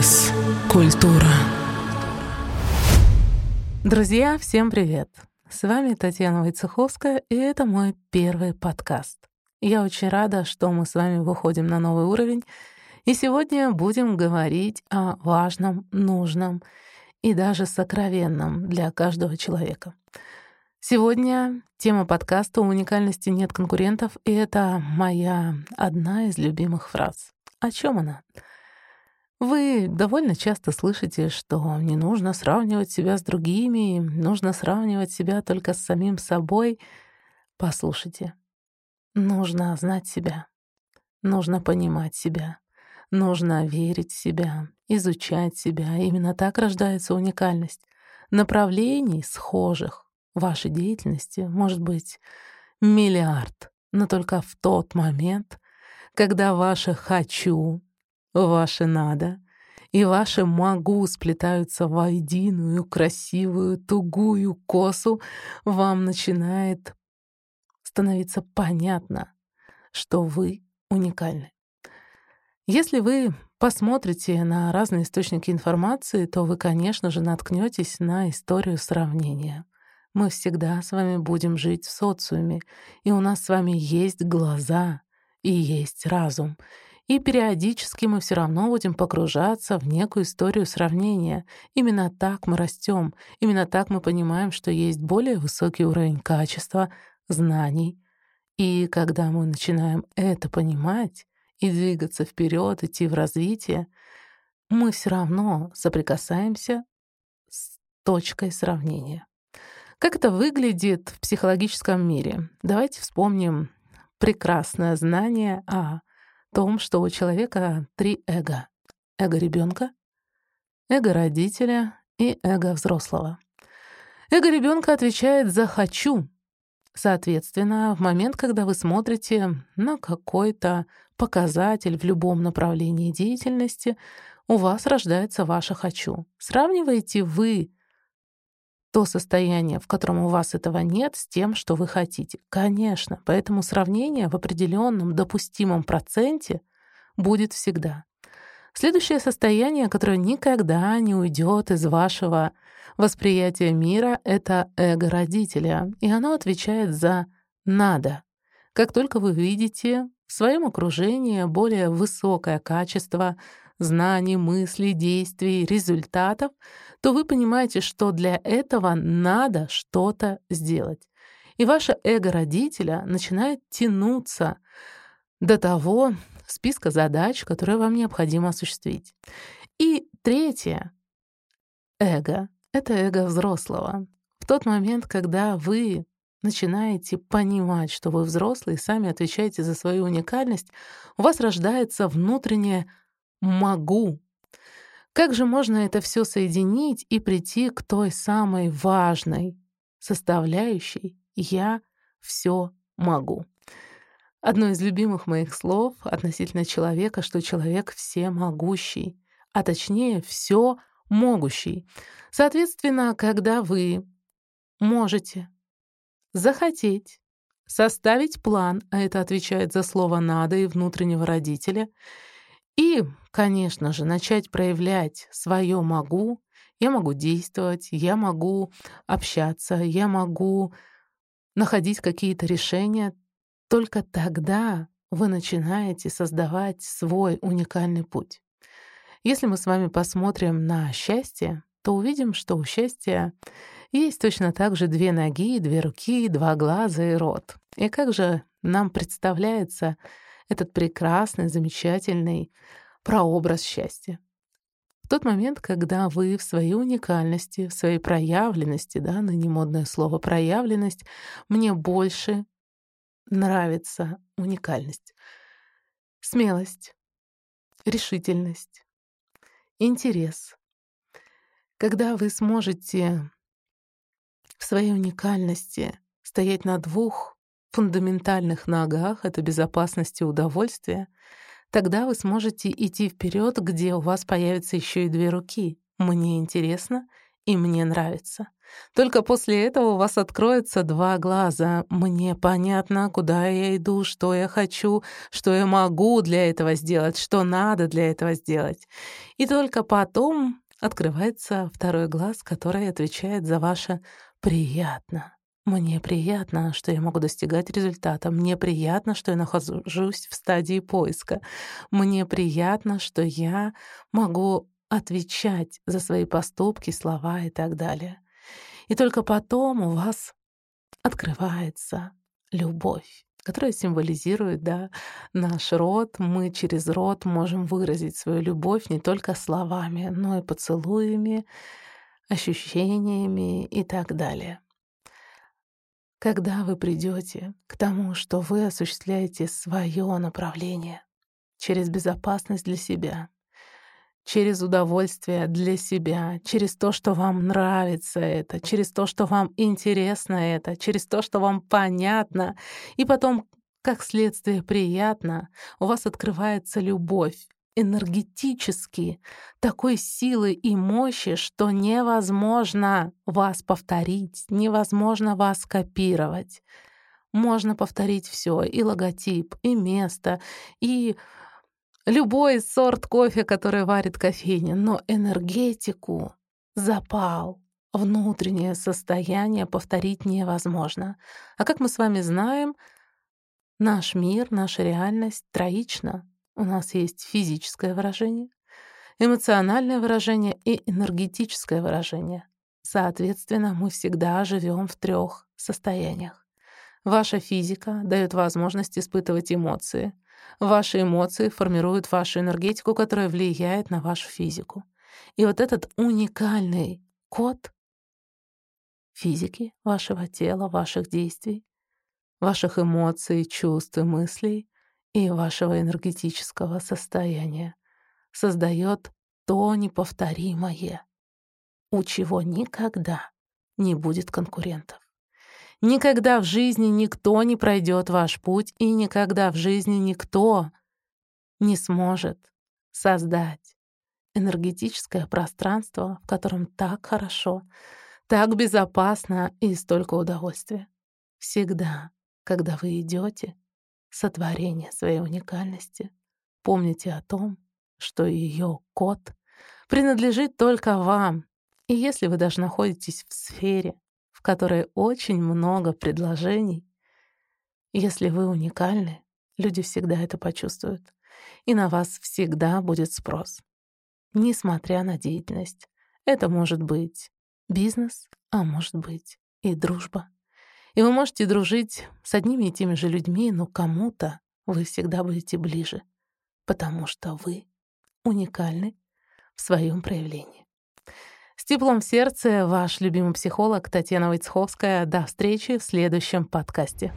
С-культура. Друзья, всем привет! С вами Татьяна Войцеховская, и это мой первый подкаст. Я очень рада, что мы с вами выходим на новый уровень, и сегодня будем говорить о важном, нужном и даже сокровенном для каждого человека. Сегодня тема подкаста «У уникальности нет конкурентов», и это моя одна из любимых фраз. О чем она? Вы довольно часто слышите, что не нужно сравнивать себя с другими, нужно сравнивать себя только с самим собой. Послушайте, нужно знать себя, нужно понимать себя, нужно верить в себя, изучать себя. Именно так рождается уникальность. Направлений схожих в вашей деятельности может быть миллиард, но только в тот момент, когда ваше «хочу», ваше «надо» и ваше «могу» сплетаются в единую красивую тугую косу, вам начинает становиться понятно, что вы уникальны. Если вы посмотрите на разные источники информации, то вы, конечно же, наткнетесь на историю сравнения. Мы всегда с вами будем жить в социуме, и у нас с вами есть глаза и есть разум. И периодически мы все равно будем погружаться в некую историю сравнения. Именно так мы растем, именно так мы понимаем, что есть более высокий уровень качества, знаний. И когда мы начинаем это понимать, и двигаться вперед, идти в развитие, мы все равно соприкасаемся с точкой сравнения. Как это выглядит в психологическом мире? Давайте вспомним прекрасное знание о том, что у человека три эго. Эго ребенка, эго родителя и эго взрослого. Эго ребенка отвечает за «хочу». Соответственно, в момент, когда вы смотрите на какой-то показатель в любом направлении деятельности, у вас рождается ваше «хочу». Сравниваете вы то состояние, в котором у вас этого нет, с тем, что вы хотите. Конечно, поэтому сравнение в определенном допустимом проценте будет всегда. Следующее состояние, которое никогда не уйдет из вашего восприятия мира, это эго родителя, и оно отвечает за «надо». Как только вы видите в своем окружении более высокое качество знаний, мыслей, действий, результатов, то вы понимаете, что для этого надо что-то сделать. И ваше эго родителя начинает тянуться до того списка задач, которые вам необходимо осуществить. И третье — эго — это эго взрослого. В тот момент, когда вы начинаете понимать, что вы взрослый и сами отвечаете за свою уникальность, у вас рождается внутреннее «могу». Как же можно это все соединить и прийти к той самой важной составляющей «я все могу»? Одно из любимых моих слов относительно человека, что человек всемогущий, а точнее все могущий. Соответственно, когда вы можете захотеть, составить план, а это отвечает за слово «надо» и внутреннего родителя, и, конечно же, начать проявлять свое «могу», я могу действовать, я могу общаться, я могу находить какие-то решения, только тогда вы начинаете создавать свой уникальный путь. Если мы с вами посмотрим на счастье, то увидим, что у счастья есть точно так же две ноги, две руки, два глаза и рот. И как же нам представляется этот прекрасный, замечательный прообраз счастья? В тот момент, когда вы в своей уникальности, в своей проявленности, да, ныне модное слово «проявленность», мне больше нравится уникальность. Смелость, решительность, интерес. Когда вы сможете в своей уникальности стоять на двух фундаментальных ногах — это безопасность и удовольствие, тогда вы сможете идти вперед, где у вас появятся еще и две руки. Мне интересно, и мне нравится. Только после этого у вас откроются два глаза. Мне понятно, куда я иду, что я хочу, что я могу для этого сделать, что надо для этого сделать. И только потом открывается второй глаз, который отвечает за ваше «приятно». Мне приятно, что я могу достигать результата. Мне приятно, что я нахожусь в стадии поиска. Мне приятно, что я могу отвечать за свои поступки, слова и так далее. И только потом у вас открывается любовь, которая символизирует да, наш род. Мы через род можем выразить свою любовь не только словами, но и поцелуями, ощущениями и так далее. Когда вы придете к тому, что вы осуществляете свое направление через безопасность для себя, через удовольствие для себя, через то, что вам нравится это, через то, что вам интересно это, через то, что вам понятно, и потом, как следствие, приятно, у вас открывается любовь энергетически такой силы и мощи, что невозможно вас повторить, невозможно вас копировать. Можно повторить все, и логотип, и место, и любой сорт кофе, который варит кофейня, но энергетику, запал, внутреннее состояние повторить невозможно. А как мы с вами знаем, наш мир, наша реальность троична. У нас есть физическое выражение, эмоциональное выражение и энергетическое выражение. Соответственно, мы всегда живем в трех состояниях. Ваша физика дает возможность испытывать эмоции. Ваши эмоции формируют вашу энергетику, которая влияет на вашу физику. И вот этот уникальный код физики вашего тела, ваших действий, ваших эмоций, чувств и мыслей и вашего энергетического состояния создает то неповторимое, у чего никогда не будет конкурентов. Никогда в жизни никто не пройдет ваш путь, и никогда в жизни никто не сможет создать энергетическое пространство, в котором так хорошо, так безопасно и столько удовольствия. Всегда, когда вы идете, сотворение своей уникальности, помните о том, что ее код принадлежит только вам. И если вы даже находитесь в сфере, в которой очень много предложений, если вы уникальны, люди всегда это почувствуют, и на вас всегда будет спрос. Несмотря на деятельность. Это может быть бизнес, а может быть и дружба. И вы можете дружить с одними и теми же людьми, но кому-то вы всегда будете ближе, потому что вы уникальны в своем проявлении. С теплом в сердце ваш любимый психолог Татьяна Войцеховская. До встречи в следующем подкасте.